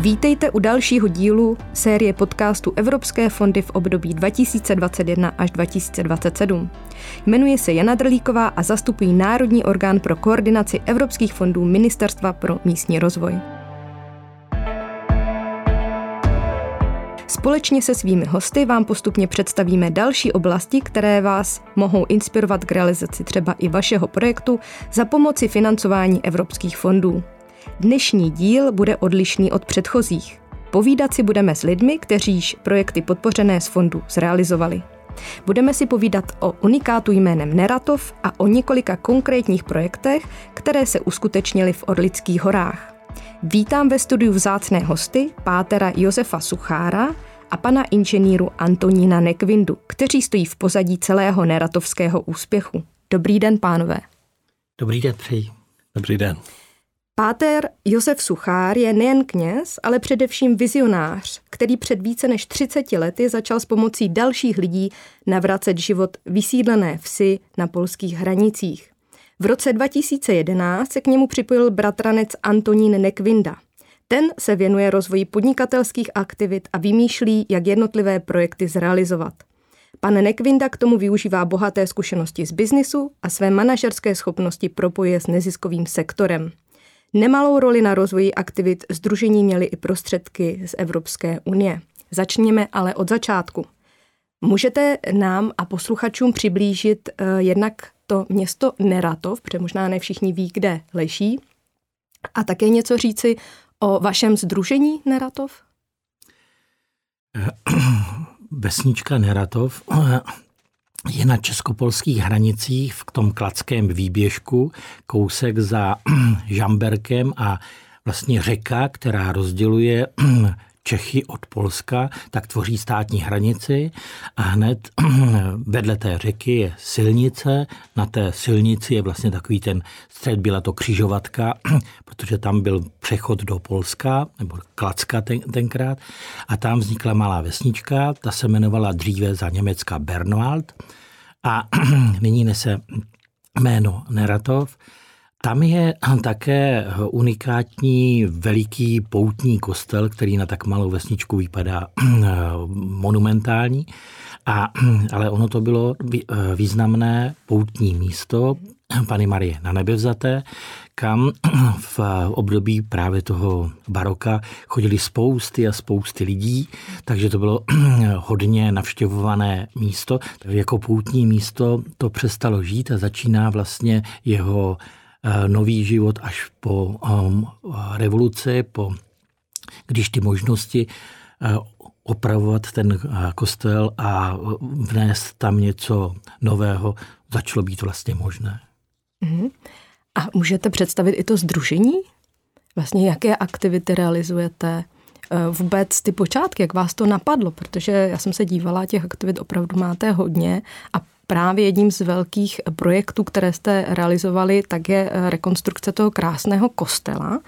Vítejte u dalšího dílu série podcastu Evropské fondy v období 2021 až 2027. Jmenuji se Jana Drlíková a zastupuji Národní orgán pro koordinaci evropských fondů Ministerstva pro místní rozvoj. Společně se svými hosty vám postupně představíme další oblasti, které vás mohou inspirovat k realizaci třeba i vašeho projektu za pomoci financování evropských fondů. Dnešní díl bude odlišný od předchozích. Povídat si budeme s lidmi, kteří již projekty podpořené z fondu zrealizovali. Budeme si povídat o unikátu jménem Neratov a o několika konkrétních projektech, které se uskutečnily v Orlických horách. Vítám ve studiu vzácné hosty pátera Josefa Suchára a pana inženýru Antonína Nekvindu, kteří stojí v pozadí celého neratovského úspěchu. Dobrý den, pánové. Dobrý den, přeji. Dobrý den. Páter Josef Suchár je nejen kněz, ale především vizionář, který před více než 30 lety začal s pomocí dalších lidí navracet život vysídlené vsi na polských hranicích. V roce 2011 se k němu připojil bratranec Antonín Nekvinda. Ten se věnuje rozvoji podnikatelských aktivit a vymýšlí, jak jednotlivé projekty zrealizovat. Pan Nekvinda k tomu využívá bohaté zkušenosti z biznisu a své manažerské schopnosti propojuje s neziskovým sektorem. Nemalou roli na rozvoji aktivit združení měly i prostředky z Evropské unie. Začněme ale od začátku. Můžete nám a posluchačům přiblížit uh, jednak to město Neratov, protože možná ne všichni ví, kde leží, a také něco říci o vašem združení Neratov? Vesnička Neratov je na českopolských hranicích v tom Klackém výběžku, kousek za Žamberkem a vlastně řeka, která rozděluje Čechy od Polska, tak tvoří státní hranici a hned vedle té řeky je silnice. Na té silnici je vlastně takový ten střed, byla to křižovatka, protože tam byl přechod do Polska, nebo Klacka ten, tenkrát, a tam vznikla malá vesnička, ta se jmenovala dříve za Německa Bernwald a nyní nese jméno Neratov. Tam je také unikátní veliký poutní kostel, který na tak malou vesničku vypadá monumentální, a, ale ono to bylo významné poutní místo Pany Marie na nebevzaté, kam v období právě toho baroka chodili spousty a spousty lidí, takže to bylo hodně navštěvované místo. Jako poutní místo to přestalo žít a začíná vlastně jeho Eh, nový život až po um, revoluci, po, když ty možnosti eh, opravovat ten eh, kostel a vnést tam něco nového začalo být vlastně možné. Mm-hmm. A můžete představit i to združení? Vlastně jaké aktivity realizujete? Vůbec ty počátky, jak vás to napadlo? Protože já jsem se dívala, těch aktivit opravdu máte hodně a právě jedním z velkých projektů, které jste realizovali, tak je eh, rekonstrukce toho krásného kostela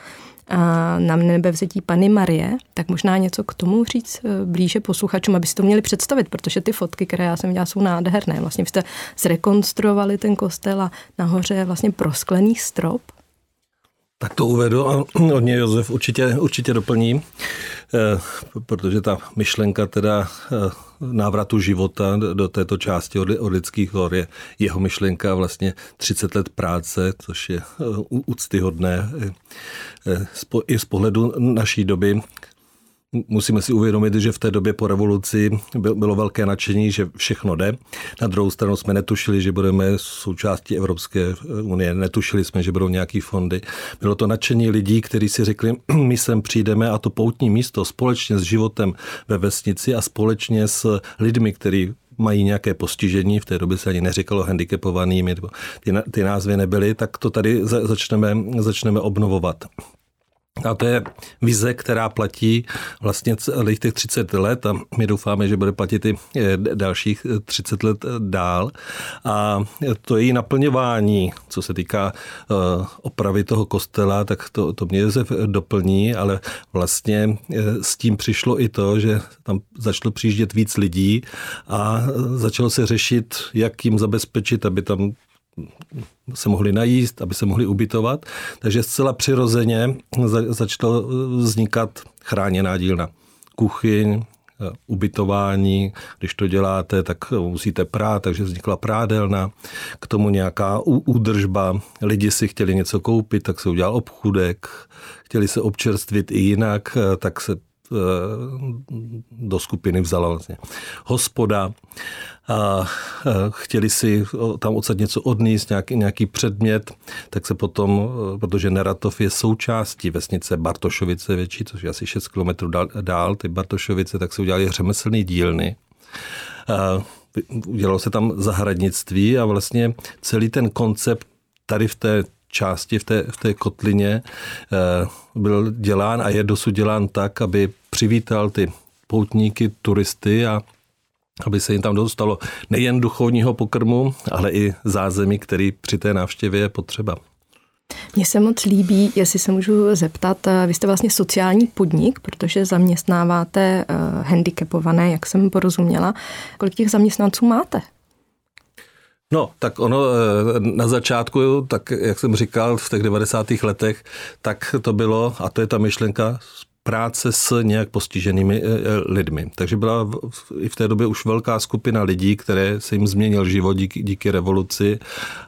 eh, na nebevzetí Pany Marie, tak možná něco k tomu říct eh, blíže posluchačům, aby si to měli představit, protože ty fotky, které já jsem viděla, jsou nádherné. Vlastně jste zrekonstruovali ten kostel a nahoře je vlastně prosklený strop. Tak to uvedu a od něj Josef určitě, určitě doplní, protože ta myšlenka teda návratu života do této části od lidských hor je jeho myšlenka vlastně 30 let práce, což je úctyhodné. I z pohledu naší doby, Musíme si uvědomit, že v té době po revoluci bylo velké nadšení, že všechno jde. Na druhou stranu jsme netušili, že budeme součástí Evropské unie, netušili jsme, že budou nějaký fondy. Bylo to nadšení lidí, kteří si řekli, my sem přijdeme a to poutní místo společně s životem ve vesnici a společně s lidmi, kteří mají nějaké postižení, v té době se ani neříkalo handicapovanými, ty, ty názvy nebyly, tak to tady začneme, začneme obnovovat. A to je vize, která platí vlastně celých těch 30 let a my doufáme, že bude platit i eh, dalších 30 let eh, dál. A to její naplňování, co se týká opravy toho kostela, tak to, to mě Josef doplní, ale vlastně s tím přišlo i to, že tam začalo přijíždět víc lidí a začalo se řešit, jak jim zabezpečit, aby tam se mohli najíst, aby se mohli ubytovat. Takže zcela přirozeně začalo vznikat chráněná dílna. Kuchyň, ubytování, když to děláte, tak musíte prát, takže vznikla prádelna, k tomu nějaká údržba, lidi si chtěli něco koupit, tak se udělal obchudek, chtěli se občerstvit i jinak, tak se Eh, do skupiny vzala vlastně hospoda a chtěli si tam odsad něco odníst, nějaký, nějaký předmět, tak se potom, protože Neratov je součástí vesnice Bartošovice větší, což je asi 6 km dál, dál ty Bartošovice, tak se udělali řemeslné dílny. A udělalo se tam zahradnictví a vlastně celý ten koncept tady v té části v té, v té kotlině eh, byl dělán a je dosud dělán tak, aby přivítal ty poutníky, turisty a aby se jim tam dostalo nejen duchovního pokrmu, ale i zázemí, který při té návštěvě je potřeba. Mně se moc líbí, jestli se můžu zeptat, eh, vy jste vlastně sociální podnik, protože zaměstnáváte uh, handicapované, jak jsem porozuměla. Kolik těch zaměstnanců máte? No, tak ono eh, na začátku, tak jak jsem říkal, v těch 90. letech, tak to bylo, a to je ta myšlenka práce s nějak postiženými eh, eh, lidmi. Takže byla i v té době už velká skupina lidí, které se jim změnil život díky, díky revoluci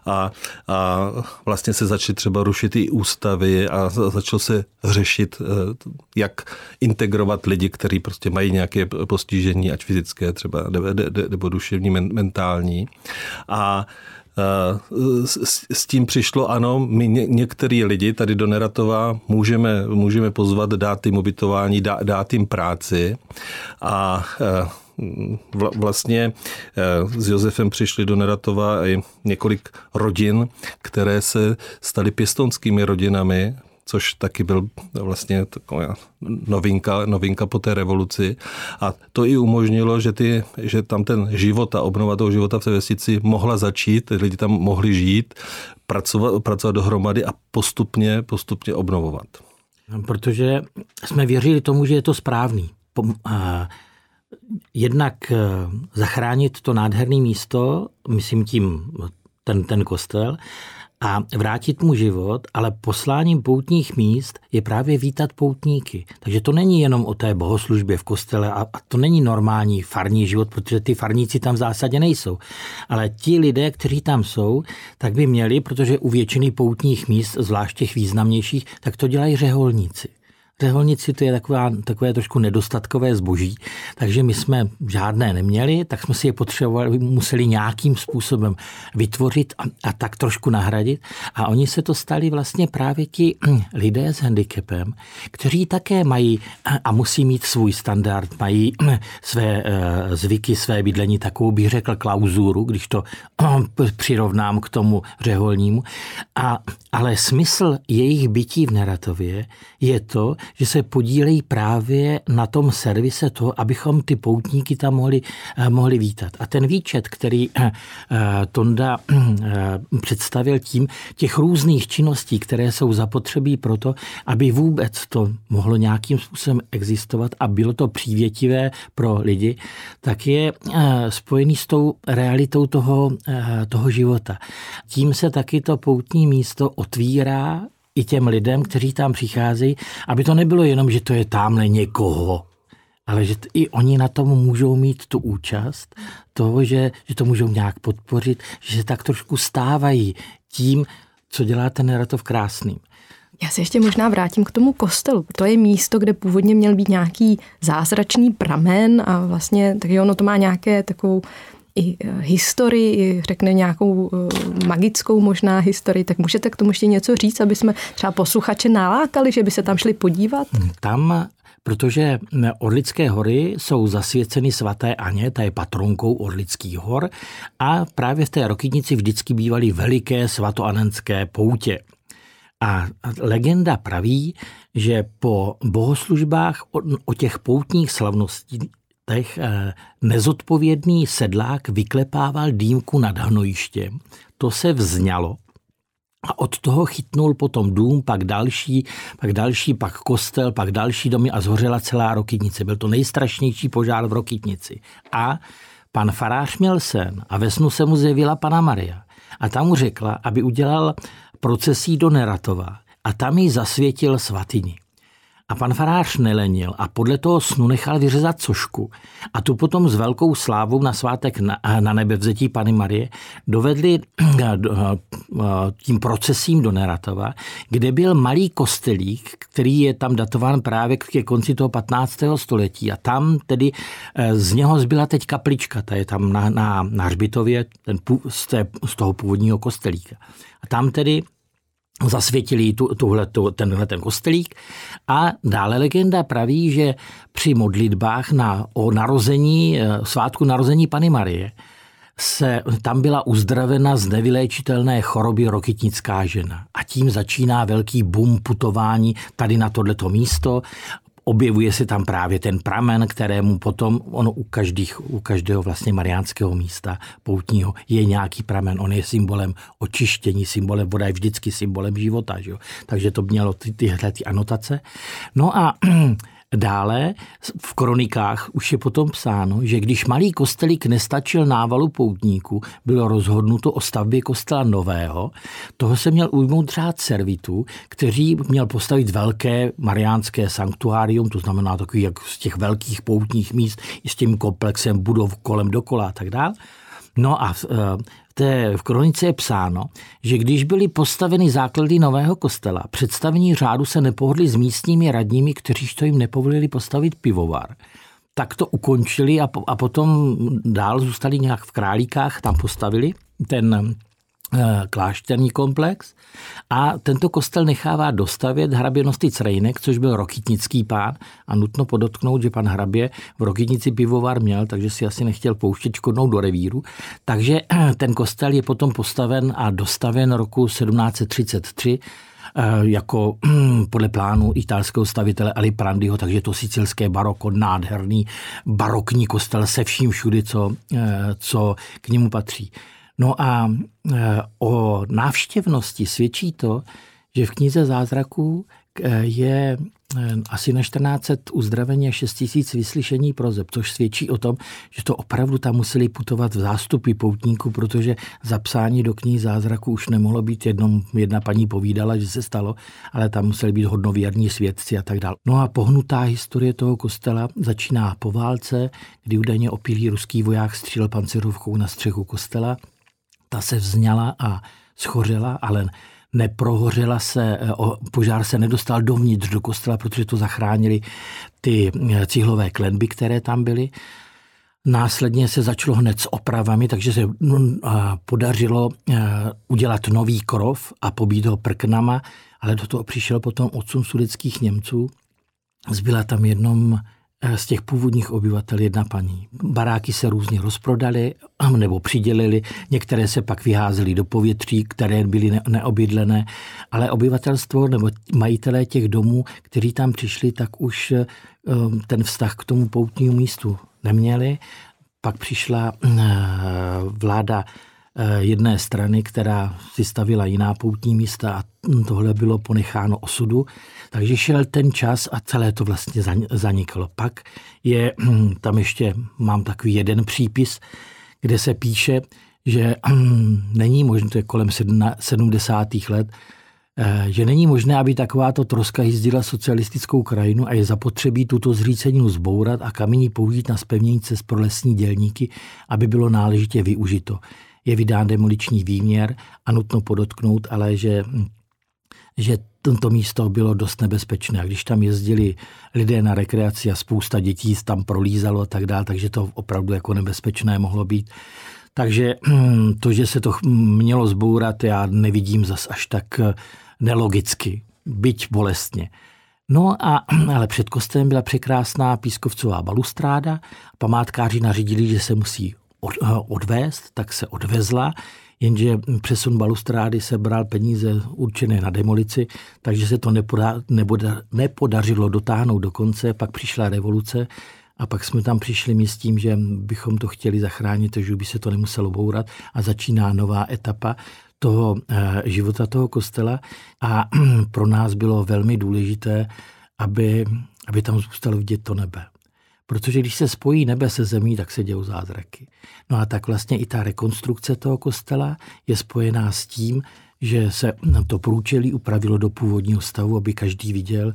a, a vlastně se začaly třeba rušit i ústavy a začalo se řešit, eh, jak integrovat lidi, kteří prostě mají nějaké postižení, ať fyzické třeba, nebo duševní, mentální. A s, s tím přišlo, ano, my ně, některý lidi tady do Neratova můžeme, můžeme pozvat, dát jim ubytování, dá, dát jim práci. A vlastně s Josefem přišli do Neratova i několik rodin, které se staly pěstonskými rodinami, což taky byl vlastně taková novinka, novinka po té revoluci. A to i umožnilo, že, ty, že tam ten život a obnova toho života v té vesnici mohla začít, lidi tam mohli žít, pracovat, pracovat dohromady a postupně, postupně obnovovat. Protože jsme věřili tomu, že je to správný. Jednak e, zachránit to nádherné místo, myslím tím ten, ten kostel, a vrátit mu život, ale posláním poutních míst je právě vítat poutníky. Takže to není jenom o té bohoslužbě v kostele a to není normální farní život, protože ty farníci tam v zásadě nejsou. Ale ti lidé, kteří tam jsou, tak by měli, protože u většiny poutních míst, zvlášť těch významnějších, tak to dělají řeholníci. Řeholnici to je taková, takové trošku nedostatkové zboží, takže my jsme žádné neměli, tak jsme si je potřebovali, museli nějakým způsobem vytvořit a, a tak trošku nahradit. A oni se to stali vlastně právě ti lidé s handicapem, kteří také mají a musí mít svůj standard, mají své eh, zvyky, své bydlení, takovou bych řekl klauzuru, když to přirovnám k tomu řeholnímu. A, ale smysl jejich bytí v Neratově je to, že se podílejí právě na tom servise toho, abychom ty poutníky tam mohli, eh, mohli vítat. A ten výčet, který eh, eh, Tonda představil tím, těch různých činností, které jsou zapotřebí pro to, aby vůbec to mohlo nějakým způsobem existovat a bylo to přívětivé pro lidi, tak je spojený s tou realitou toho, toho života. Tím se taky to poutní místo otvírá i těm lidem, kteří tam přicházejí, aby to nebylo jenom, že to je tamhle někoho, ale že i oni na tom můžou mít tu účast, toho, že, že to můžou nějak podpořit, že se tak trošku stávají tím, co dělá ten Neratov krásným. Já se ještě možná vrátím k tomu kostelu. To je místo, kde původně měl být nějaký zázračný pramen a vlastně, tak ono to má nějaké takovou i e, historii, řekne nějakou e, magickou možná historii, tak můžete k tomu ještě něco říct, aby jsme třeba posluchače nalákali, že by se tam šli podívat? Hmm, tam protože Orlické hory jsou zasvěceny svaté Aně, ta je patronkou Orlických hor a právě v té Rokytnici vždycky bývaly veliké svatoanenské poutě. A legenda praví, že po bohoslužbách o, těch poutních slavností, letech eh, nezodpovědný sedlák vyklepával dýmku nad hnojištěm. To se vzňalo a od toho chytnul potom dům, pak další, pak další, pak kostel, pak další domy a zhořela celá Rokytnice. Byl to nejstrašnější požár v Rokytnici. A pan farář měl sen a ve snu se mu zjevila pana Maria. A tam mu řekla, aby udělal procesí do Neratova a tam jí zasvětil svatyni. A pan farář nelenil a podle toho snu nechal vyřezat cošku. A tu potom s velkou slávou na svátek na, na nebevzetí Pany Marie dovedli tím procesím do Neratova, kde byl malý kostelík, který je tam datován právě ke konci toho 15. století. A tam tedy z něho zbyla teď kaplička, ta je tam na, na, na hřbitově ten, z, té, z toho původního kostelíka. A tam tedy zasvětili tu, tuhle, tu, tenhle ten kostelík. A dále legenda praví, že při modlitbách na, o narození, eh, svátku narození Pany Marie, se tam byla uzdravena z nevyléčitelné choroby rokitnická žena. A tím začíná velký boom putování tady na tohleto místo objevuje se tam právě ten pramen, kterému potom, ono u, každých, u každého vlastně mariánského místa poutního je nějaký pramen. On je symbolem očištění, symbolem, voda je vždycky symbolem života. Že jo? Takže to mělo ty, tyhle ty anotace. No a Dále v kronikách už je potom psáno, že když malý kostelík nestačil návalu poutníků, bylo rozhodnuto o stavbě kostela nového. Toho se měl ujmout řád servitů, kteří měl postavit velké mariánské sanktuárium, to znamená takový jak z těch velkých poutních míst i s tím komplexem budov kolem dokola a tak dále. No a eh, té, v kronice je psáno, že když byly postaveny základy nového kostela, představení řádu se nepohodli s místními radními, kteří to jim nepovolili postavit pivovar. Tak to ukončili a, po, a potom dál zůstali nějak v Králíkách, tam postavili ten klášterní komplex a tento kostel nechává dostavět hrabě Nosty Rejnek, což byl rokitnický pán a nutno podotknout, že pan hrabě v Rokitnici pivovar měl, takže si asi nechtěl pouštět škodnou do revíru. Takže eh, ten kostel je potom postaven a dostaven roku 1733 eh, jako podle plánu italského stavitele Ali Prandiho, takže to sicilské baroko, nádherný barokní kostel se vším všudy, co, co k němu patří. No a e, o návštěvnosti svědčí to, že v knize zázraků e, je e, asi na 14 uzdravení a 6 tisíc vyslyšení prozeb, což svědčí o tom, že to opravdu tam museli putovat v zástupy poutníků, protože zapsání do knih zázraků už nemohlo být jednom, jedna paní povídala, že se stalo, ale tam museli být hodnověrní svědci a tak dále. No a pohnutá historie toho kostela začíná po válce, kdy údajně opilý ruský voják střílel pancerovkou na střechu kostela ta se vzňala a schořela, ale neprohořela se, eh, požár se nedostal dovnitř do kostela, protože to zachránili ty eh, cihlové klenby, které tam byly. Následně se začalo hned s opravami, takže se mm, podařilo eh, udělat nový krov a pobít ho prknama, ale do toho přišel potom odsun sudeckých Němců. Zbyla tam jenom Eh, z těch původních obyvatel jedna paní. Baráky se různě rozprodaly nebo přidělili, některé se pak vyházely do povětří, které byly neobydlené, ale obyvatelstvo nebo majitelé těch domů, kteří tam přišli, tak už eh, ten vztah k tomu poutnímu místu neměli. Pak přišla eh, vláda jedné strany, která si stavila jiná poutní místa a tohle bylo ponecháno osudu. Takže šel ten čas a celé to vlastně zaniklo. Pak je tam ještě, mám takový jeden přípis, kde se píše, že není možné, to je kolem 70. let, eh, že není možné, aby takováto troska jízdila socialistickou krajinu a je zapotřebí tuto zříceninu zbourat a kamení použít na spevnění cest pro lesní dělníky, aby bylo náležitě využito. Je vydán demoliční výměr a nutno podotknout, ale že že toto místo bylo dost nebezpečné. Když tam jezdili lidé na rekreaci a spousta dětí tam prolízalo a tak dále, takže to opravdu jako nebezpečné mohlo být. Takže to, že se to mělo zbourat, já nevidím zas až tak nelogicky, byť bolestně. No a, ale před kostelem byla překrásná pískovcová balustráda. Památkáři nařídili, že se musí eh, odvést, tak se odvezla jenže přesun balustrády se bral peníze určené na demolici, takže se to nepoda, nepoda, nepodařilo dotáhnout do konce, pak přišla revoluce a pak jsme tam přišli my s tím, že bychom to chtěli zachránit, takže by se to nemuselo bourat a začíná nová etapa toho eh, života toho kostela a pro nás bylo velmi důležité, aby, aby tam zůstalo vidět to nebe Protože když se spojí nebe se zemí, tak se dějou zázraky. No a tak vlastně i ta rekonstrukce toho kostela je spojená s tím, že se to průčelí upravilo do původního stavu, aby každý viděl,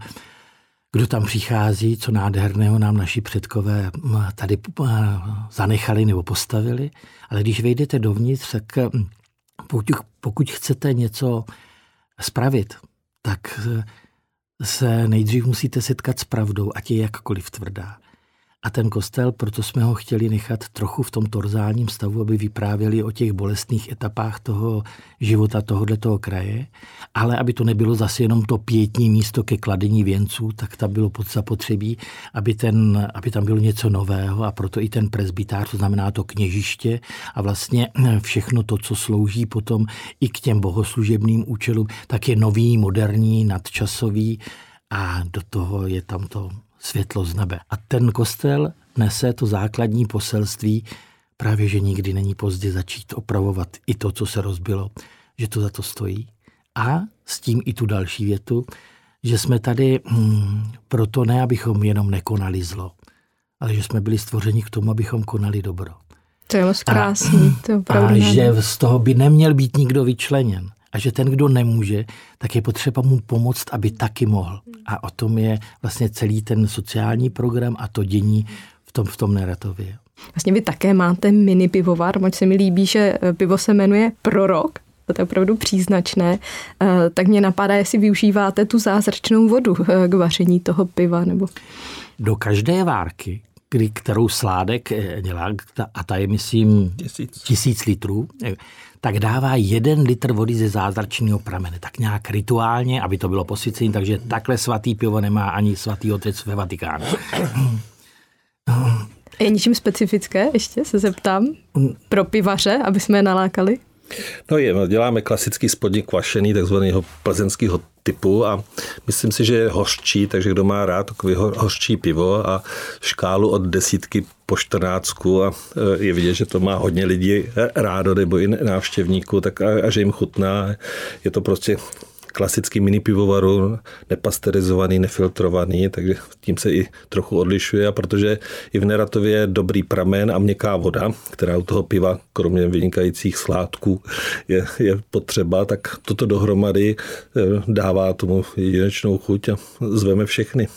kdo tam přichází, co nádherného nám naši předkové tady zanechali nebo postavili. Ale když vejdete dovnitř, tak pokud, pokud chcete něco spravit, tak se nejdřív musíte setkat s pravdou, ať je jakkoliv tvrdá. A ten kostel, proto jsme ho chtěli nechat trochu v tom torzálním stavu, aby vyprávěli o těch bolestných etapách toho života tohoto kraje, ale aby to nebylo zase jenom to pětní místo ke kladení věnců, tak tam bylo pod zapotřebí, aby, ten, aby tam bylo něco nového a proto i ten presbytář, to znamená to kněžiště a vlastně všechno to, co slouží potom i k těm bohoslužebným účelům, tak je nový, moderní, nadčasový a do toho je tam to světlo z nebe. A ten kostel nese to základní poselství, právě že nikdy není pozdě začít opravovat i to, co se rozbilo, že to za to stojí. A s tím i tu další větu, že jsme tady hmm, proto ne, abychom jenom nekonali zlo, ale že jsme byli stvořeni k tomu, abychom konali dobro. To je moc krásný. A, to je a že z toho by neměl být nikdo vyčleněn a že ten, kdo nemůže, tak je potřeba mu pomoct, aby taky mohl. A o tom je vlastně celý ten sociální program a to dění v tom, v tom narrativě. Vlastně vy také máte mini pivovar, moc se mi líbí, že eh, pivo se jmenuje Prorok, to je opravdu příznačné, eh, tak mě napadá, jestli využíváte tu zázračnou vodu eh, k vaření toho piva. Nebo... Do každé várky, kterou sládek dělá, a ta je, myslím, tisíc, tisíc litrů, tak dává jeden litr vody ze zázračného pramene. Tak nějak rituálně, aby to bylo posvícení, takže takhle svatý pivo nemá ani svatý otec ve Vatikánu. Je něčím specifické, ještě se zeptám, pro pivaře, aby jsme je nalákali? No je, děláme klasický spodní kvašený, takzvaného plzeňského typu a myslím si, že je hořčí, takže kdo má rád takový hořčí pivo a škálu od desítky po čtrnáctku a e, je vidět, že to má hodně lidí rádo nebo i návštěvníků, tak a, a že jim chutná. Je to prostě klasický mini pivovaru, nepasterizovaný, nefiltrovaný, takže tím se i trochu odlišuje a protože i v Neratově je dobrý pramen a měkká voda, která u toho piva, kromě vynikajících sládků, je, je potřeba, tak toto dohromady eh, dává tomu jedinečnou chuť a zveme všechny.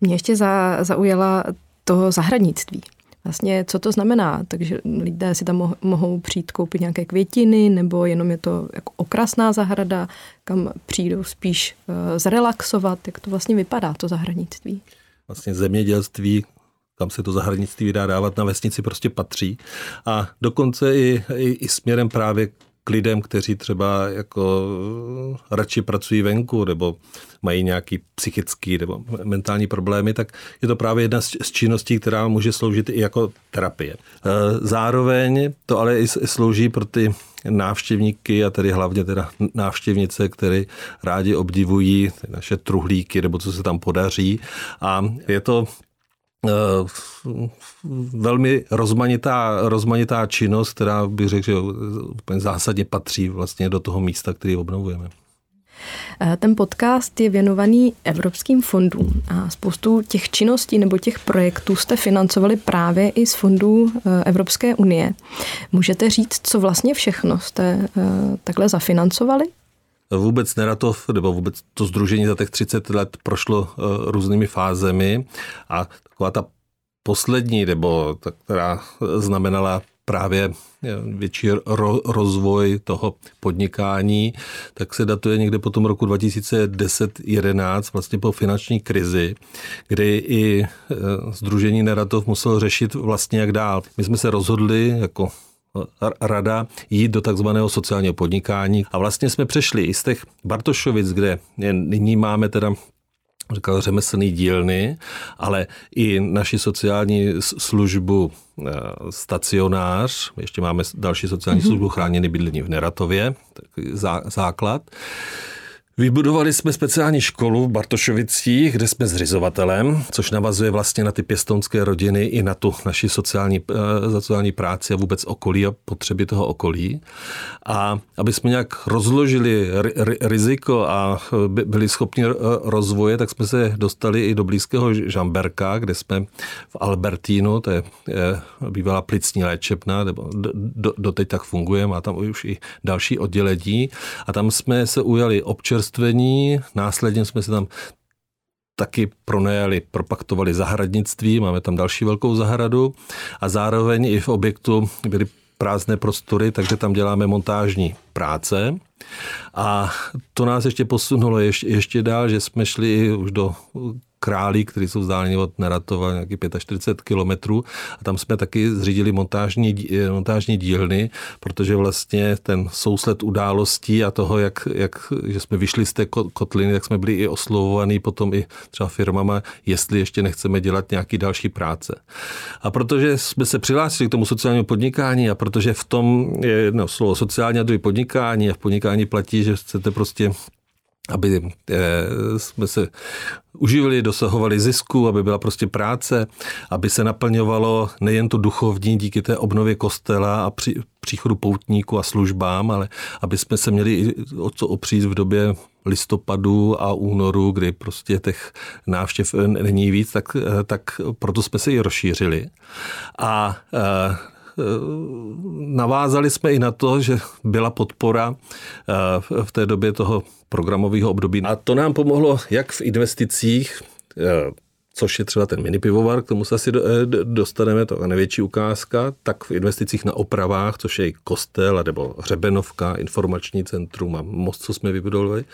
Mě ještě za, zaujala toho zahradnictví. Vlastně, co to znamená? Takže lidé si tam mohou přijít koupit nějaké květiny, nebo jenom je to jako okrasná zahrada, kam přijdou spíš uh, zrelaxovat. Jak to vlastně vypadá, to zahradnictví? Vlastně zemědělství, kam se to zahradnictví dá dávat na vesnici, prostě patří. A dokonce i, i, i směrem právě k lidem, kteří třeba jako radši pracují venku nebo mají nějaký psychický nebo mentální problémy, tak je to právě jedna z činností, která může sloužit i jako terapie. E, zároveň to ale i slouží pro ty návštěvníky a tedy hlavně teda návštěvnice, které rádi obdivují naše truhlíky nebo co se tam podaří. A je to Eh, velmi rozmanitá, rozmanitá činnost, která bych řekl, že úplně zásadně patří vlastně do toho místa, který obnovujeme. Eh, ten podcast je věnovaný evropským fondům a spoustu těch činností nebo těch projektů jste financovali právě i z fondů eh, Evropské unie. Můžete říct, co vlastně všechno jste takhle zafinancovali? Vůbec Neratov, nebo vůbec to združení za těch 30 let prošlo eh, různými fázemi a taková ta poslední, nebo ta, která znamenala právě eh, větší ro, rozvoj toho podnikání, tak se datuje někde po tom roku 2010-11, vlastně po finanční krizi, kdy i Združení eh, Neratov muselo řešit vlastně jak dál. My jsme se rozhodli jako rada jít do takzvaného sociálního podnikání. A vlastně jsme přešli i z těch Bartošovic, kde nyní máme teda říkal řemeslný dílny, ale i naši sociální službu e, stacionář, ještě máme další sociální mm-hmm. službu chráněný bydlení v Neratově, takový základ Vybudovali jsme speciální školu v Bartošovicích, kde jsme zřizovatelem, což navazuje vlastně na ty pěstounské rodiny i na tu naši sociální, eh, sociální práci a vůbec okolí a potřeby toho okolí. A aby jsme nějak rozložili riziko a eh, byli schopni eh, rozvoje, tak jsme se dostali i do blízkého Žamberka, kde jsme v Albertínu, to je bývalá plicní léčebna, nebo do, doteď tak funguje, má tam už i další oddělení. A tam jsme se ujali občer občerstvení, následně jsme se tam taky pronajali, propaktovali zahradnictví, máme tam další velkou zahradu a zároveň i v objektu byly prázdné prostory, takže tam děláme montážní práce. A to nás ještě posunulo ještě, ještě dál, že jsme šli už do Králí, který jsou vzdáleni od Neratova nějaký 45 kilometrů. A tam jsme taky zřídili montážní, montážní dílny, protože vlastně ten souslet událostí a toho, jak, jak že jsme vyšli z té kotliny, tak jsme byli i oslovovaní potom i třeba firmama, jestli ještě nechceme dělat nějaký další práce. A protože jsme se přihlásili k tomu sociálnímu podnikání a protože v tom je jedno slovo sociální a druhý podnikání a v podnikání platí, že chcete prostě aby eh, jsme se uživili, dosahovali zisku, aby byla prostě práce, aby se naplňovalo nejen to duchovní díky té obnově kostela a při, příchodu poutníků a službám, ale aby jsme se měli o co opřít v době listopadu a únoru, kdy prostě těch návštěv není víc, tak, eh, tak proto jsme se i rozšířili. A eh, navázali jsme i na to, že byla podpora v té době toho programového období. A to nám pomohlo jak v investicích, eh, což je třeba ten mini pivovar, k tomu se asi eh, dostaneme, to je největší ukázka, tak v investicích na opravách, což je i kostel, nebo hřebenovka, informační centrum a most, co jsme vybudovali,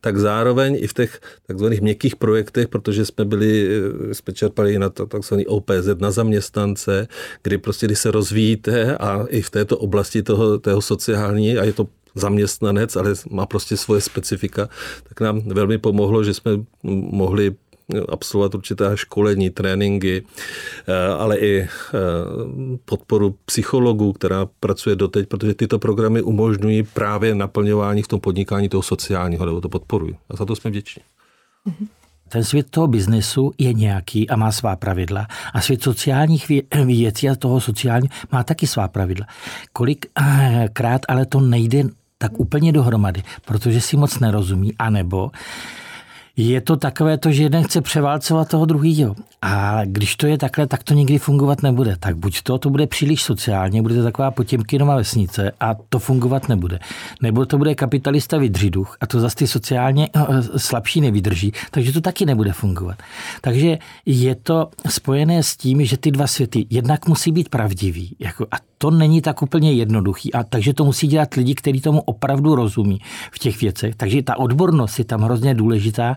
tak zároveň i v těch takzvaných měkkých projektech, protože jsme byli, eh, jsme čerpali na to takzvaný OPZ na zaměstnance, kdy prostě, když se rozvíjíte a i v této oblasti toho, toho sociální, a je to zaměstnanec, ale má prostě svoje specifika, tak nám velmi pomohlo, že jsme mohli absolvovat určitá školení, tréninky, eh, ale i eh, podporu psychologů, která pracuje doteď, protože tyto programy umožňují právě naplňování v tom podnikání toho sociálního, nebo to podporují. A za to jsme vděční. Ten svět toho biznesu je nějaký a má svá pravidla. A svět sociálních věcí a toho sociálního má taky svá pravidla. Kolikrát ale to nejde tak úplně dohromady, protože si moc nerozumí, anebo je to takové to, že jeden chce převálcovat toho druhého. A když to je takhle, tak to nikdy fungovat nebude. Tak buď to, to bude příliš sociálně, bude to taková potěmkinová vesnice a to fungovat nebude. Nebo to bude kapitalista vydřiduch a to zase ty sociálně eh, slabší nevydrží, takže to taky nebude fungovat. Takže je to spojené s tím, že ty dva světy jednak musí být pravdivý. Jako, a to není tak úplně jednoduchý. A takže to musí dělat lidi, kteří tomu opravdu rozumí v těch věcech. Takže ta odbornost je tam hrozně důležitá,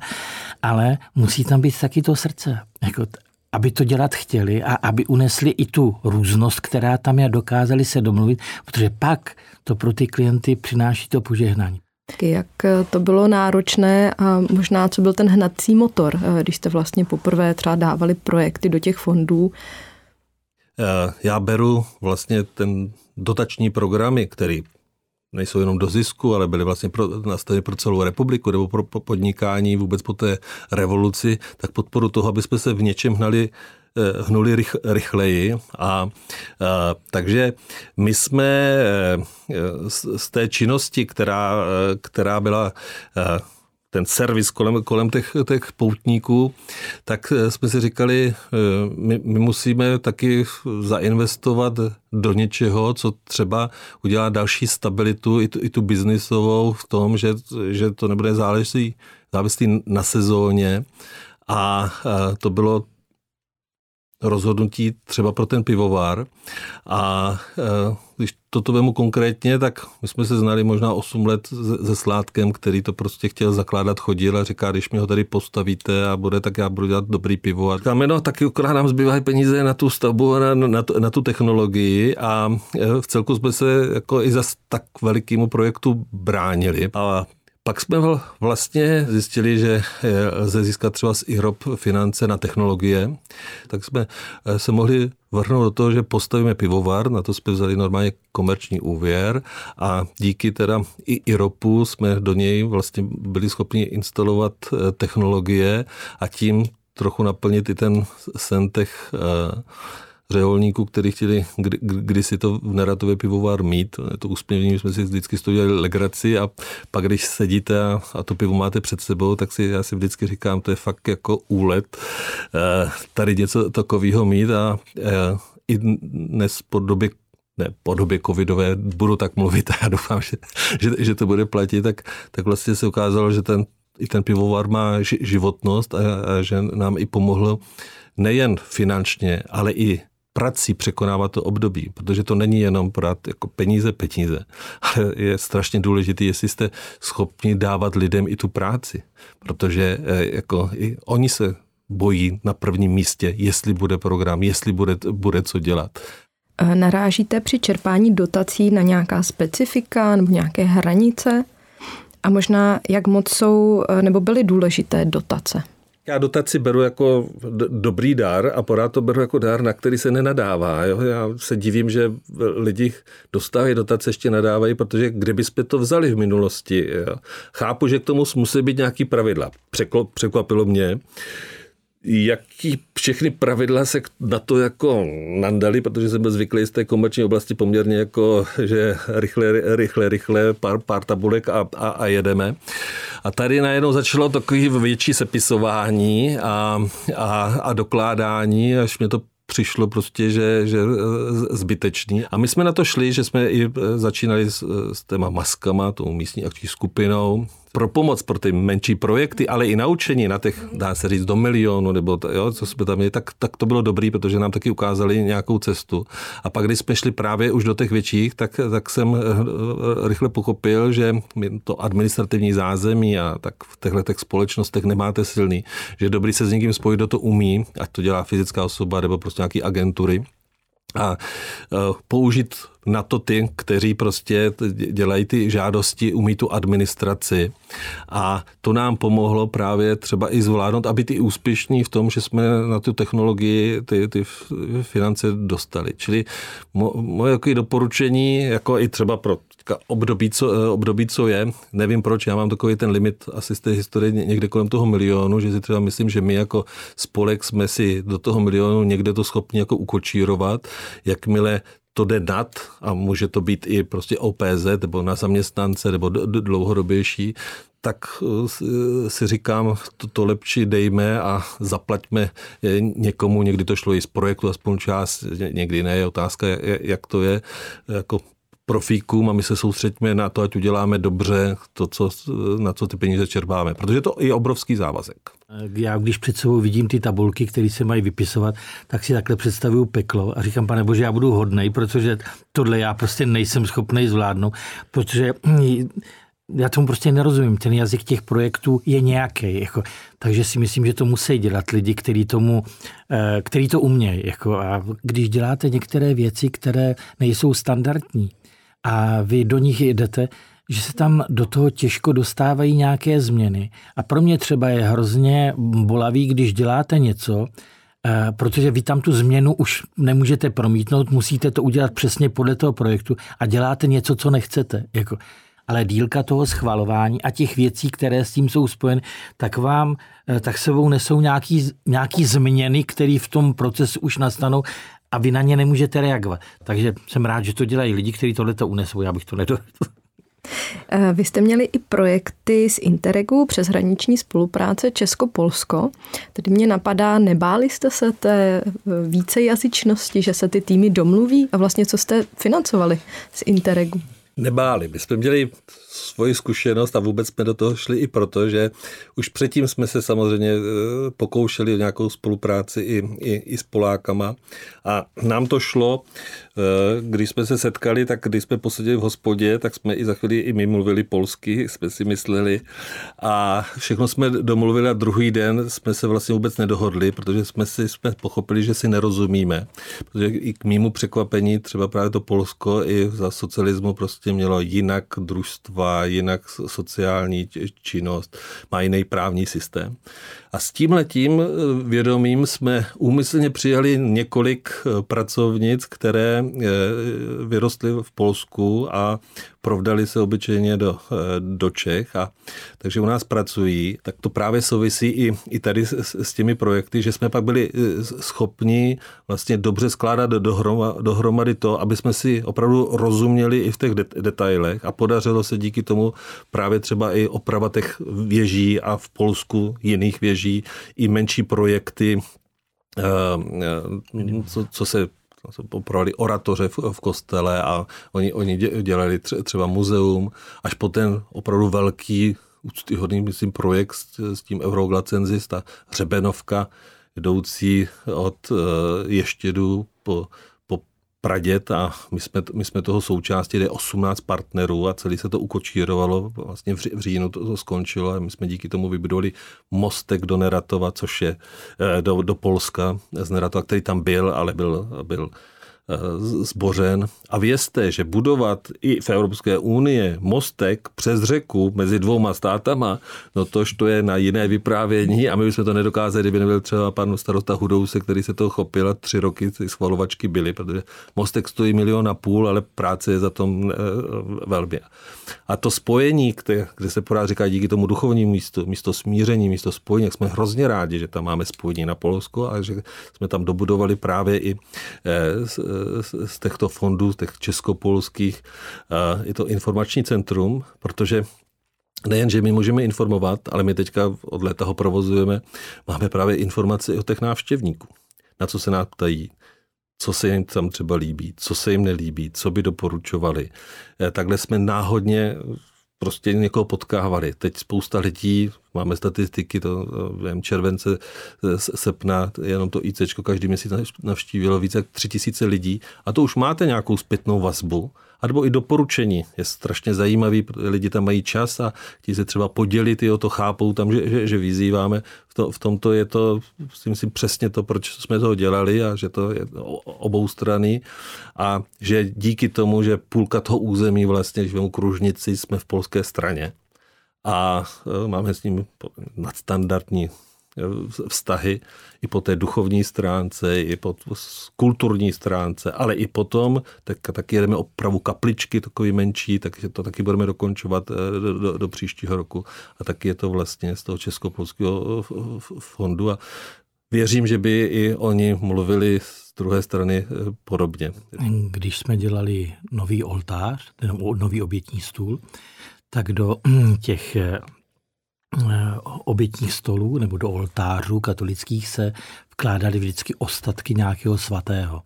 ale musí tam být taky to srdce. Jako, aby to dělat chtěli a aby unesli i tu různost, která tam je, dokázali se domluvit, protože pak to pro ty klienty přináší to požehnání. Jak to bylo náročné a možná co byl ten hnací motor, když jste vlastně poprvé třeba dávali projekty do těch fondů, Eh, já beru vlastně ten dotační programy, který nejsou jenom do zisku, ale byly vlastně pro, nastaveny pro celou republiku nebo pro podnikání vůbec po té revoluci, tak podporu toho, aby jsme se v něčem hnali eh, hnuli rych, rychleji. A, a eh, takže my jsme z, z té činnosti, která, která byla ten servis kolem, kolem těch, těch poutníků, tak eh, jsme si říkali, eh, my, my musíme taky zainvestovat do něčeho, co třeba udělá další stabilitu, i tu, i tu biznisovou v tom, že, že to nebude závislý, závislý na sezóně. A eh, to bylo rozhodnutí třeba pro ten pivovar. A e, když toto vemu konkrétně, tak my jsme se znali možná 8 let se Sládkem, který to prostě chtěl zakládat, chodil a říká, když mi ho tady postavíte a bude, tak já budu dělat dobrý pivo. A říkáme, no taky akorát nám zbývají peníze na tu stavbu a na, na, tu, na tu technologii a e, v celku jsme se jako i za tak velikému projektu bránili. A Pak jsme vlastně zjistili, že lze získat třeba z IROP finance na technologie, tak jsme eh, se mohli vrhnout do toho, že postavíme pivovar, na to jsme vzali normálně komerční úvěr a díky teda i IROPu jsme do něj vlastně byli schopni instalovat eh, technologie a tím trochu naplnit i ten sen těch eh, řeholníků, kteří chtěli kdy, kdysi to v Neratově pivovar mít. To úsměvní, jsme si vždycky z toho dělali legraci a pak, když sedíte a, a to pivo máte před sebou, tak si já si vždycky říkám, to je fakt jako úlet eh, tady něco takového mít a eh, i dnes po době ne, po době covidové budu tak mluvit a já doufám, že, že, že to bude platit, tak, tak vlastně se ukázalo, že ten, i ten pivovar má životnost a, a že nám i pomohlo nejen finančně, ale i prací překonávat to období, protože to není jenom brát jako peníze, peníze, ale je strašně důležité, jestli jste schopni dávat lidem i tu práci, protože eh, jako i oni se bojí na prvním místě, jestli bude program, jestli bude, bude co dělat. Narážíte při čerpání dotací na nějaká specifika nebo nějaké hranice? A možná, jak moc jsou eh, nebo byly důležité dotace? Já dotaci beru jako dobrý dar a pořád to beru jako dar, na který se nenadává. Jo? Já se divím, že lidi dostávají dotace, ještě nadávají, protože kdybyste to vzali v minulosti. Jo? Chápu, že k tomu musí být nějaký pravidla. Překvapilo mě, jaký všechny pravidla se na to jako nandali, protože jsem byl zvyklý z té komerční oblasti poměrně jako, že rychle, rychle, rychle, pár, pár tabulek a, a, a jedeme. A tady najednou začalo takový větší sepisování a, a, a dokládání, až mě to přišlo prostě, že, že zbytečný. A my jsme na to šli, že jsme i začínali s, s těma maskama, tou místní akční skupinou, pro pomoc pro ty menší projekty, ale i naučení na těch, dá se říct, do milionu, nebo to, jo, co jsme tam měli, tak, tak to bylo dobrý, protože nám taky ukázali nějakou cestu. A pak, když jsme šli právě už do těch větších, tak, tak jsem eh, eh, rychle pochopil, že to administrativní zázemí a tak v těchto těch společnostech nemáte silný, že je dobrý se s někým spojit, kdo to umí, ať to dělá fyzická osoba nebo prostě nějaký agentury a eh, použít na to ty, kteří prostě dělají ty žádosti, umí tu administraci. A to nám pomohlo právě třeba i zvládnout, aby ty úspěšní v tom, že jsme na tu technologii ty, ty finance dostali. Čili mo, moje doporučení, jako i třeba pro období co, období, co je, nevím proč, já mám takový ten limit asi z té historie někde kolem toho milionu, že si třeba myslím, že my jako spolek jsme si do toho milionu někde to schopni jako ukočírovat, jakmile to jde nad a může to být i prostě OPZ nebo na zaměstnance nebo dlouhodobější, tak eh, si říkám, to, to lepší dejme a zaplaťme někomu, někdy to šlo i z projektu, aspoň část, někdy ne, je otázka, jak to je, jako profíkům a my se soustředíme na to, ať uděláme dobře to, co, na co ty peníze čerpáme, protože to je obrovský závazek. Já když před sebou vidím ty tabulky, které se mají vypisovat, tak si takhle představuju peklo a říkám, pane bože, já budu hodnej, protože tohle já prostě nejsem schopný zvládnout, protože já tomu prostě nerozumím. Ten jazyk těch projektů je nějaký. Jako, takže si myslím, že to musí dělat lidi, kteří tomu, eh, který to umějí. Jako, a když děláte některé věci, které nejsou standardní, a vy do nich jdete, že se tam do toho těžko dostávají nějaké změny. A pro mě třeba je hrozně bolavý, když děláte něco, eh, protože vy tam tu změnu už nemůžete promítnout, musíte to udělat přesně podle toho projektu a děláte něco, co nechcete. Jako, ale dílka toho schvalování a těch věcí, které s tím jsou spojeny, tak vám eh, tak sebou nesou nějaký, nějaký změny, které v tom procesu už nastanou a vy na ně nemůžete reagovat. Takže jsem rád, že to dělají lidi, kteří tohle to unesou. Já bych to nedovedl. Eh, vy jste měli i projekty z Interregu přes hraniční spolupráce Česko-Polsko. Tedy mě napadá, nebáli jste se té eh, vícejazyčnosti, že se ty týmy domluví a vlastně co jste financovali z Interregu? nebáli. My jsme měli svoji zkušenost a vůbec jsme do toho šli i proto, že už předtím jsme se samozřejmě eh, pokoušeli o nějakou spolupráci i, i, i s Polákama a nám to šlo když jsme se setkali, tak když jsme posadili v hospodě, tak jsme i za chvíli i my mluvili polsky, jsme si mysleli. A všechno jsme domluvili a druhý den jsme se vlastně vůbec nedohodli, protože jsme si jsme pochopili, že si nerozumíme. Protože i k mýmu překvapení třeba právě to Polsko i za socialismu prostě mělo jinak družstva, jinak sociální činnost, má jiný právní systém. A s tím letím vědomím jsme úmyslně přijali několik pracovnic, které vyrostly v Polsku a provdali se obyčejně do, eh, do Čech, a, takže u nás pracují, tak to právě souvisí i, i tady s, s těmi projekty, že jsme pak byli eh, schopni vlastně dobře skládat dohroma, dohromady to, aby jsme si opravdu rozuměli i v těch detailech. A podařilo se díky tomu právě třeba i oprava těch věží a v Polsku jiných věží, i menší projekty, eh, co, co se popravili oratoře v, v kostele a oni, oni dělali třeba muzeum, až po ten opravdu velký, úctyhodný, myslím, projekt s, s tím Euroglacensis, ta hřebenovka, jdoucí od uh, Ještědu po pradět a my jsme, my jsme toho součástí, je 18 partnerů a celý se to ukočírovalo, vlastně v, říjnu to, to skončilo a my jsme díky tomu vybudovali mostek do Neratova, což je eh, do, do Polska z Neratova, který tam byl, ale byl, byl zbořen. A vězte, že budovat i v Evropské unii mostek přes řeku mezi dvouma státama, no tož to je na jiné vyprávění a my bychom to nedokázali, kdyby nebyl třeba pan starosta Hudouse, který se toho chopil a tři roky schvalovačky byly, protože mostek stojí milion a půl, ale práce je za tom e, velmi. A to spojení, kde, se pořád říká díky tomu duchovnímu místu, místo smíření, místo spojení, jsme hrozně rádi, že tam máme spojení na Polsko a že jsme tam dobudovali právě i e, z těchto fondů, z těch českopolských, je to informační centrum, protože Nejen, že my můžeme informovat, ale my teďka od léta ho provozujeme, máme právě informace o těch návštěvníků, na co se nás ptají, co se jim tam třeba líbí, co se jim nelíbí, co by doporučovali. E, takhle jsme náhodně prostě někoho potkávali. Teď spousta lidí, máme statistiky, to vím, července, srpna, jenom to IC každý měsíc navštívilo více jak tři tisíce lidí a to už máte nějakou zpětnou vazbu a nebo i doporučení. Je strašně zajímavý, lidi tam mají čas a ti se třeba podělit, o to chápou tam, že, že, že vyzýváme. V, to, v tomto je to, si myslím, přesně to, proč jsme toho dělali a že to je obou strany a že díky tomu, že půlka toho území vlastně, když vemu kružnici, jsme v polské straně a e, máme s ním nadstandardní vztahy i po té duchovní stránce, i po kulturní stránce, ale i potom, tak taky jedeme opravu kapličky, takový menší, takže to taky budeme dokončovat eh, do, do, do příštího roku. A taky je to vlastně z toho Českopolského fondu a věřím, že by i oni mluvili z druhé strany eh, podobně. Když jsme dělali nový oltář, nový obětní stůl, tak do těch eh, Eh, obětních stolů nebo do oltářů katolických se vkládaly vždycky ostatky nějakého svatého.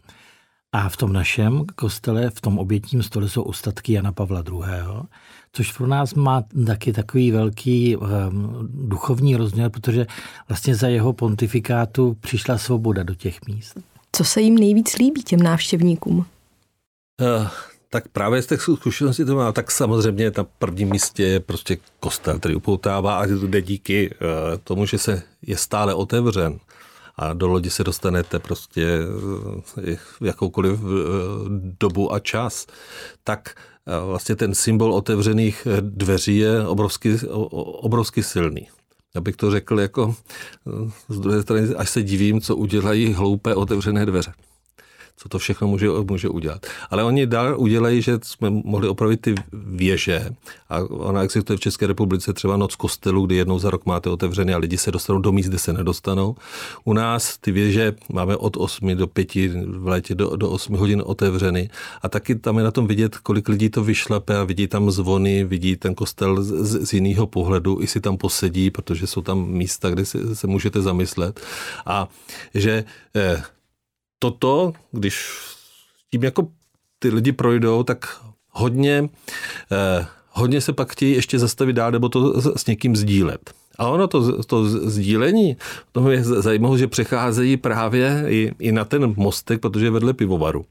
A v tom našem kostele, v tom obětním stole jsou ostatky Jana Pavla II., což pro nás má taky takový velký um, duchovní rozměr, protože vlastně za jeho pontifikátu přišla svoboda do těch míst. Co se jim nejvíc líbí těm návštěvníkům? Uh, tak právě z těch zkušeností to má, tak samozřejmě na prvním místě je prostě kostel, který upoutává a jde díky eh, tomu, že se je stále otevřen. A do lodi se dostanete prostě eh, v jakoukoliv eh, dobu a čas, tak vlastně ten symbol otevřených dveří je obrovsky, obrovsky silný. Já bych to řekl jako z druhé strany, až se divím, co udělají hloupé otevřené dveře co to všechno může, může udělat. Ale oni dál udělají, že jsme mohli opravit ty věže a ona existuje v České republice třeba noc kostelu, kdy jednou za rok máte otevřené a lidi se dostanou do míst, kde se nedostanou. U nás ty věže máme od 8 do 5 v létě do, do 8 hodin otevřeny a taky tam je na tom vidět, kolik lidí to vyšlape a vidí tam zvony, vidí ten kostel z, z jiného pohledu, i si tam posedí, protože jsou tam místa, kde se, se můžete zamyslet. A že eh, toto, když tím jako ty lidi projdou, tak hodně, eh, hodně se pak chtějí ještě zastavit dál nebo to s někým sdílet. A ono to, to sdílení, to je zajímavé, že přecházejí právě i, i na ten mostek, protože je vedle pivovaru.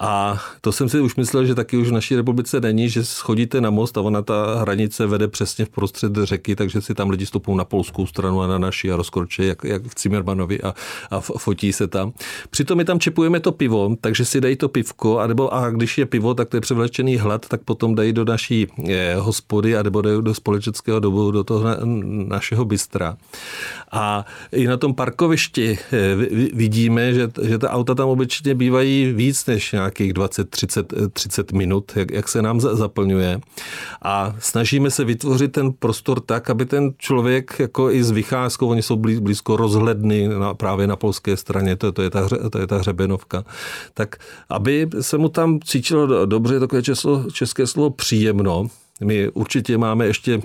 A to jsem si už myslel, že taky už v naší republice není, že schodíte na most a ona ta hranice vede přesně v prostřed řeky, takže si tam lidi stupou na polskou stranu a na naši a rozkročí, jak, jak v Cimmermanovi a, a fotí se tam. Přitom my tam čepujeme to pivo, takže si dají to pivko, a, nebo, a když je pivo, tak to je převlečený hlad, tak potom dají do naší je, eh, hospody a nebo dají do společenského dobu, do toho na, našeho bystra. A i na tom parkovišti eh, vidíme, že, že ta auta tam obyčejně bývají víc než nějakých 20, 30, 30 minut, jak, jak se nám zaplňuje. A snažíme se vytvořit ten prostor tak, aby ten člověk jako i s vycházkou, oni jsou blízko rozhledny na, právě na polské straně, to, to, je ta, to je ta hřebenovka, tak aby se mu tam cítilo dobře, takové české, české slovo příjemno. My určitě máme ještě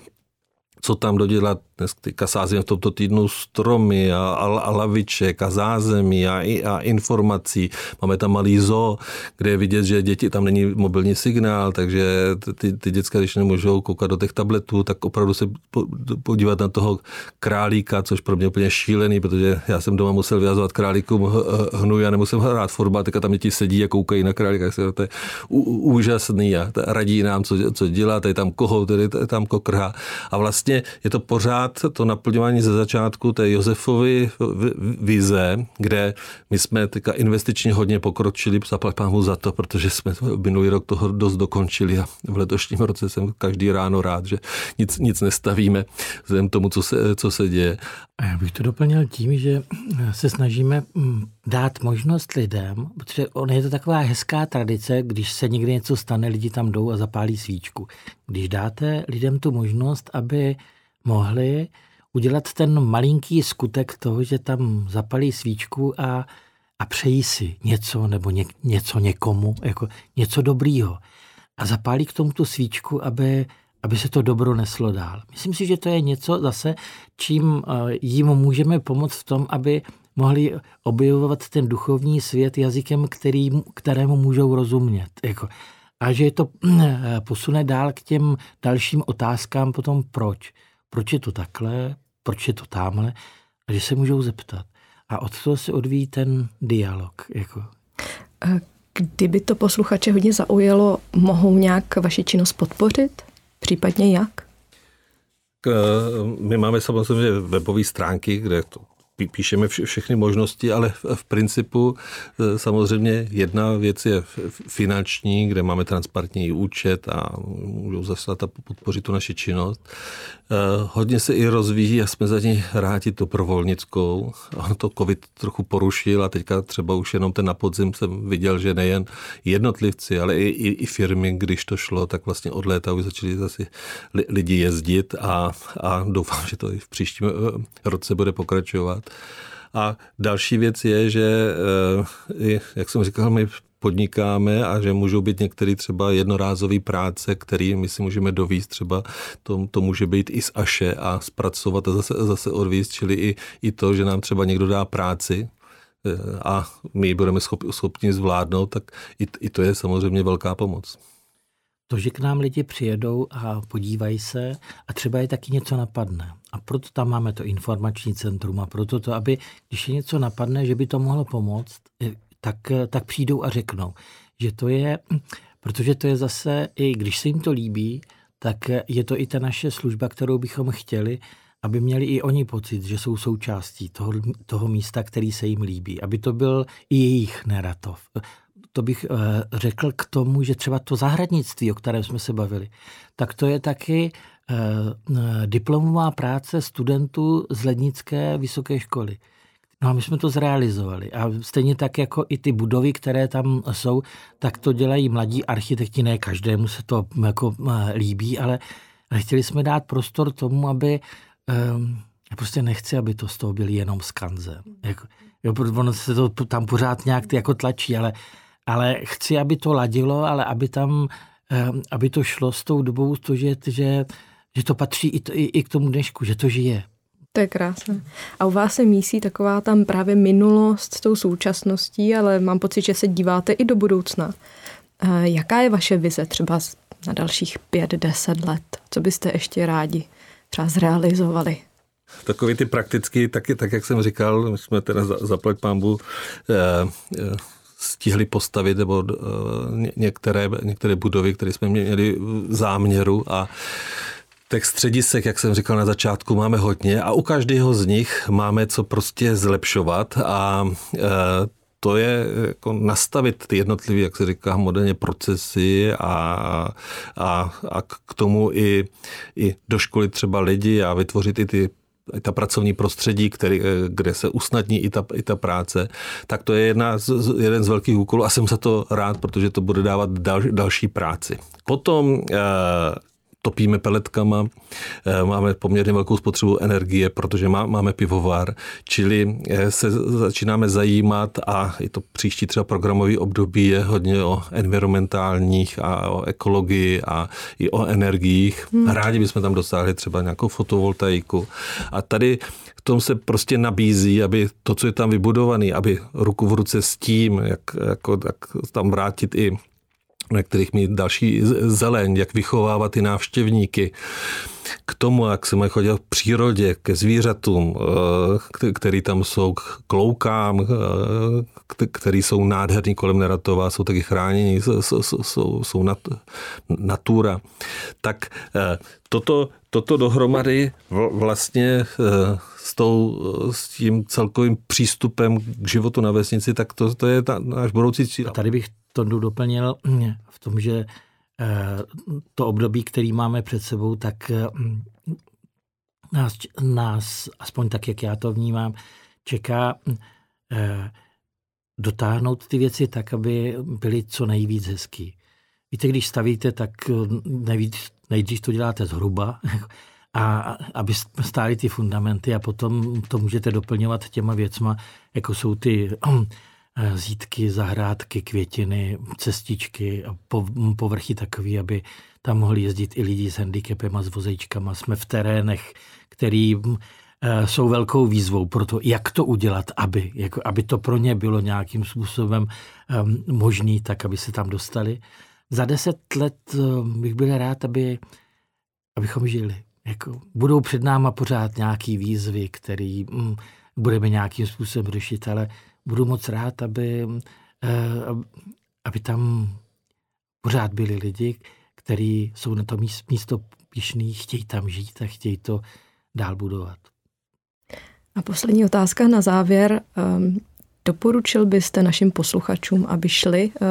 co tam dodělat. Teďka sázím v tomto týdnu stromy a, a, a laviček a zázemí a, a informací. Máme tam malý zoo, kde je vidět, že děti, tam není mobilní signál, takže ty, ty děcka, když nemůžou koukat do těch tabletů, tak opravdu se podívat na toho králíka, což pro mě úplně šílený, protože já jsem doma musel vyjazovat králíkům hnůj a nemusím hrát fotbal, teďka tam děti sedí a koukají na králíka, to je úžasný a radí nám, co, co dělá, tady tam koho, tady tam kokrhá. A vlastně je to pořád to naplňování ze začátku té Josefovy vize, kde my jsme teďka investičně hodně pokročili, zaplať pámu za to, protože jsme minulý rok toho dost dokončili a v letošním roce jsem každý ráno rád, že nic, nic nestavíme vzhledem tomu, co se, co se děje. A já bych to doplnil tím, že se snažíme mm, dát možnost lidem, protože on je to taková hezká tradice, když se někde něco stane, lidi tam jdou a zapálí svíčku. Když dáte lidem tu možnost, aby mohli udělat ten malinký skutek toho, že tam zapalí svíčku a, a přejí si něco nebo ně, něco někomu, jako něco dobrýho. A zapálí k tomu tu svíčku, aby, aby se to dobro neslo dál. Myslím si, že to je něco zase, čím eh, jim můžeme pomoct v tom, aby mohli objevovat ten duchovní svět jazykem, který, kterému můžou rozumět. Jako. A že je to eh, posune dál k těm dalším otázkám potom proč. Proč je to takhle, proč je to tamhle, a že se můžou zeptat. A od toho se odvíjí ten dialog. Jako. Kdyby to posluchače hodně zaujalo, mohou nějak vaši činnost podpořit? Případně jak? My máme samozřejmě webové stránky, kde to píšeme vše, všechny možnosti, ale v, v principu e, samozřejmě jedna věc je finanční, kde máme transparentní účet a můžou zaslat a podpořit tu naši činnost. Eh, hodně se i rozvíjí a jsme za ní rádi tu provolnickou. On to covid trochu porušil a teďka třeba už jenom ten na podzim jsem viděl, že nejen jednotlivci, ale i, i, i firmy, když to šlo, tak vlastně od léta už začali zase lidi jezdit a, a doufám, že to i v příštím eh, roce bude pokračovat. A další věc je, že, eh, jak jsem říkal, my podnikáme a že můžou být některé třeba jednorázové práce, které my si můžeme dovíst, třeba to, to může být i z aše a zpracovat a zase, zase odvíst, čili i, i to, že nám třeba někdo dá práci, eh, a my ji budeme schop, schopni zvládnout, tak i, i to je samozřejmě velká pomoc. To, že k nám lidi přijedou a podívají se a třeba je taky něco napadne. A proto tam máme to informační centrum a proto to, aby když je něco napadne, že by to mohlo pomoct, tak, tak přijdou a řeknou, že to je, protože to je zase, i když se jim to líbí, tak je to i ta naše služba, kterou bychom chtěli, aby měli i oni pocit, že jsou součástí toho, toho místa, který se jim líbí. Aby to byl i jejich Neratov. To bych uh, řekl k tomu, že třeba to zahradnictví, o kterém jsme se bavili, tak to je taky uh, diplomová práce studentů z Lednické vysoké školy. No a my jsme to zrealizovali. A stejně tak jako i ty budovy, které tam jsou, tak to dělají mladí architekti. Ne každému se to jako eh, líbí, ale chtěli jsme dát prostor tomu, aby já prostě nechci, aby to z toho byl jenom skanze. Jako, jo, ono se to tam pořád nějak jako tlačí, ale, ale chci, aby to ladilo, ale aby tam, um, aby to šlo s tou dobou, to, že, že, že to patří i, to, i, i k tomu dnešku, že to žije. To je krásné. A u vás se mísí taková tam právě minulost s tou současností, ale mám pocit, že se díváte i do budoucna. Jaká je vaše vize třeba na dalších pět, deset let? Co byste ještě rádi třeba zrealizovali? Takový ty prakticky, taky, tak jak jsem říkal, my jsme teda zaplať pámbu, eh, eh, stihli postavit nebo některé, některé budovy, které jsme měli záměru. A těch středisek, jak jsem říkal na začátku, máme hodně a u každého z nich máme co prostě zlepšovat. A to je jako nastavit ty jednotlivé, jak se říká, moderně procesy a, a, a k tomu i, i doškolit třeba lidi a vytvořit i ty ta pracovní prostředí, který, kde se usnadní i ta, i ta práce, tak to je jedna z, jeden z velkých úkolů a jsem za to rád, protože to bude dávat dal, další práci. Potom eh, topíme peletkama, eh, máme poměrně velkou spotřebu energie, protože má, máme pivovar, čili eh, se začínáme zajímat a i to příští třeba programový období je hodně o environmentálních a o ekologii a i o energiích. Hmm. Rádi bychom tam dosáhli třeba nějakou fotovoltaiku. A tady v tom se prostě nabízí, aby to, co je tam vybudované, aby ruku v ruce s tím, jak, jako, jak tam vrátit i na kterých mít další zeleň, jak vychovávat ty návštěvníky k tomu, jak se mají chodit v přírodě, ke zvířatům, eh, který tam jsou, k kloukám, eh, který jsou nádherný kolem Neratova, jsou taky chráněni, jsou, jsou, jsou nat, natura. Tak eh, toto, toto dohromady vlastně s, tou, s tím celkovým přístupem k životu na vesnici, tak to, to je ta, náš budoucí cíl. A tady bych to doplnil v tom, že eh, to období, který máme před sebou, tak eh, nás, nás, aspoň tak, jak já to vnímám, čeká eh, dotáhnout ty věci tak, aby byly co nejvíc hezký. Víte, když stavíte, tak nejvíc, nejdřív to děláte zhruba, a aby stály ty fundamenty a potom to můžete doplňovat těma věcma, jako jsou ty Eh, zítky, zahrádky, květiny, cestičky a povrchy takový, aby tam mohli jezdit i lidi s handicapem a s vozejčkama. Jsme v terénech, který eh, jsou velkou výzvou pro to, jak to udělat, aby, jako, aby to pro ně bylo nějakým způsobem um, možný, tak aby se tam dostali. Za deset let um, bych byl rád, aby, abychom žili. Jako, budou před náma pořád nějaký výzvy, který um, budeme nějakým způsobem řešit, ale budu moc rád, aby, eh, aby tam pořád byli lidi, kteří jsou na to místo pišný, chtějí tam žít a chtějí to dál budovat. A poslední otázka na závěr. Doporučil byste našim posluchačům, aby šli eh,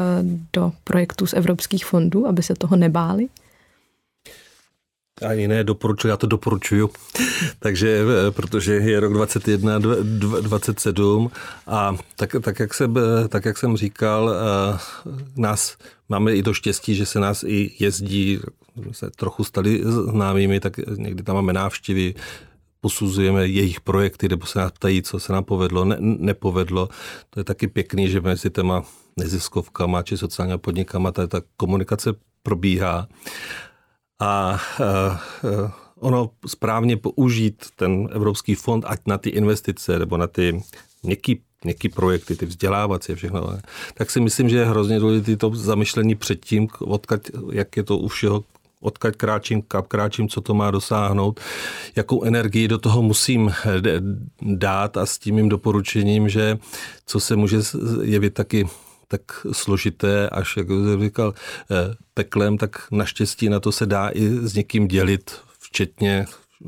do projektu z evropských fondů, aby se toho nebáli? Ani ne, doporučuji, já to doporučuju. Takže, eh, protože je rok 21, 27 a tak, tak, jak, jsem, tak jak jsem říkal, eh, nás máme i to štěstí, že se nás i jezdí, se trochu stali známými, tak někdy tam máme návštěvy, posuzujeme jejich projekty, nebo se nás ptají, co se nám povedlo, ne, nepovedlo. To je taky pěkný, že mezi těma neziskovkama či sociálními podnikama ta, ta komunikace probíhá a ono správně použít ten Evropský fond, ať na ty investice nebo na ty měkký měkký projekty, ty vzdělávací a všechno, tak si myslím, že je hrozně důležité to zamyšlení předtím, odkaď, jak je to u všeho, odkaď kráčím, kap kráčím, co to má dosáhnout, jakou energii do toho musím dát a s tím mým doporučením, že co se může jevit taky tak složité, až, jak jsem říkal, eh, peklem, tak naštěstí na to se dá i s někým dělit, včetně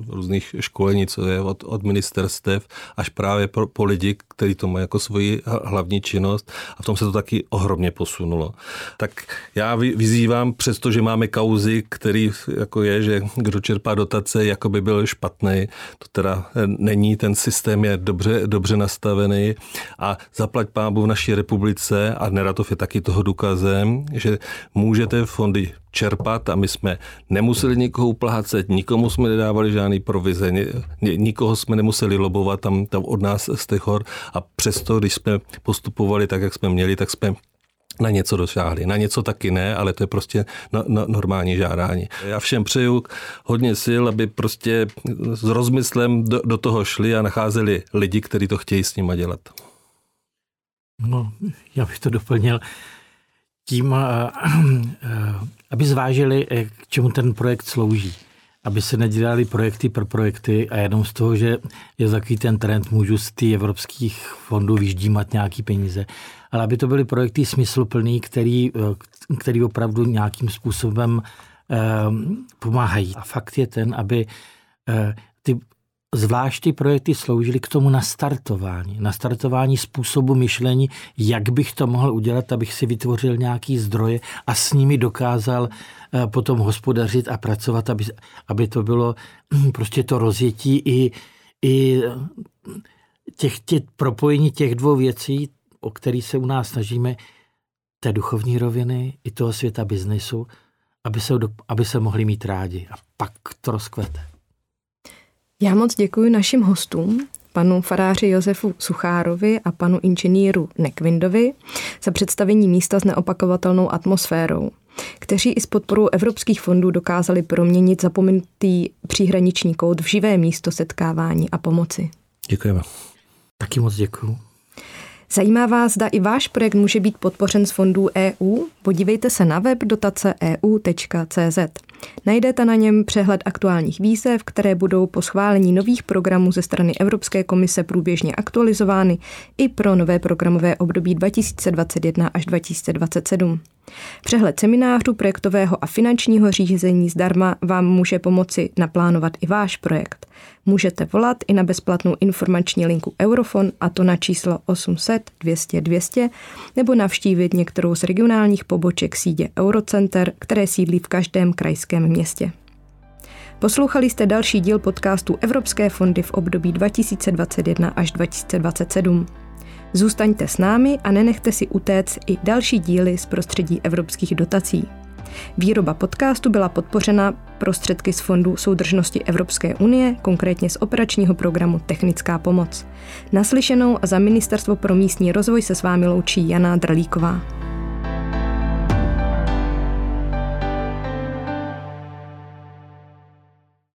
různých školení, co je od, od ministerstev, až právě po, po lidi, kteří to mají jako svoji hlavní činnost a v tom se to taky ohromně posunulo. Tak já vyzývám, přestože máme kauzy, který jako je, že kdo čerpá dotace, jako by byl špatný, to teda není, ten systém je dobře, dobře nastavený a zaplať pábu v naší republice a Neratov je taky toho důkazem, že můžete fondy čerpat a my jsme nemuseli nikoho uplácet, nikomu jsme nedávali žádný provize, nikoho jsme nemuseli lobovat tam, tam od nás z těch hor a přesto, když jsme postupovali tak, jak jsme měli, tak jsme na něco dosáhli. Na něco taky ne, ale to je prostě no, no, normální žádání. Já všem přeju hodně sil, aby prostě s rozmyslem do, do toho šli a nacházeli lidi, kteří to chtějí s nima dělat. No, já bych to doplnil tím, aby zvážili, eh, k čemu ten projekt slouží. aby se nedělali projekty pro projekty a jenom z toho, že je takový ten trend, můžu z těch evropských fondů vyždímat nějaký peníze, ale aby to byly projekty smysluplný, který, eh, který opravdu nějakým způsobem eh, pomáhají. A fakt je ten, aby eh, ty Zvlášť ty projekty sloužily k tomu nastartování, nastartování způsobu myšlení, jak bych to mohl udělat, abych si vytvořil nějaký zdroje a s nimi dokázal eh, potom hospodařit a pracovat, aby, aby to bylo prostě to rozjetí i, i těch, těch propojení těch dvou věcí, o který se u nás snažíme, té duchovní roviny i toho světa biznesu, aby se, aby se mohli mít rádi. A pak to rozkvete. Já moc děkuji našim hostům, panu faráři Josefu Suchárovi a panu inženýru Nekvindovi za představení místa s neopakovatelnou atmosférou, kteří i s podporou evropských fondů dokázali proměnit zapomenutý příhraniční kout v živé místo setkávání a pomoci. Děkujeme. Taky moc děkuji. Zajímá vás, zda i váš projekt může být podpořen z fondů EU? Podívejte se na web dotace.eu.cz. Najdete na něm přehled aktuálních výzev, které budou po schválení nových programů ze strany Evropské komise průběžně aktualizovány i pro nové programové období 2021 až 2027. Přehled seminářů projektového a finančního řízení zdarma vám může pomoci naplánovat i váš projekt. Můžete volat i na bezplatnou informační linku Eurofon a to na číslo 800 200 200 nebo navštívit některou z regionálních poboček sídě Eurocenter, které sídlí v každém krajském městě. Poslouchali jste další díl podcastu Evropské fondy v období 2021 až 2027. Zůstaňte s námi a nenechte si utéct i další díly z prostředí evropských dotací. Výroba podcastu byla podpořena prostředky z Fondu soudržnosti Evropské unie, konkrétně z operačního programu Technická pomoc. Naslyšenou a za Ministerstvo pro místní rozvoj se s vámi loučí Jana Dralíková.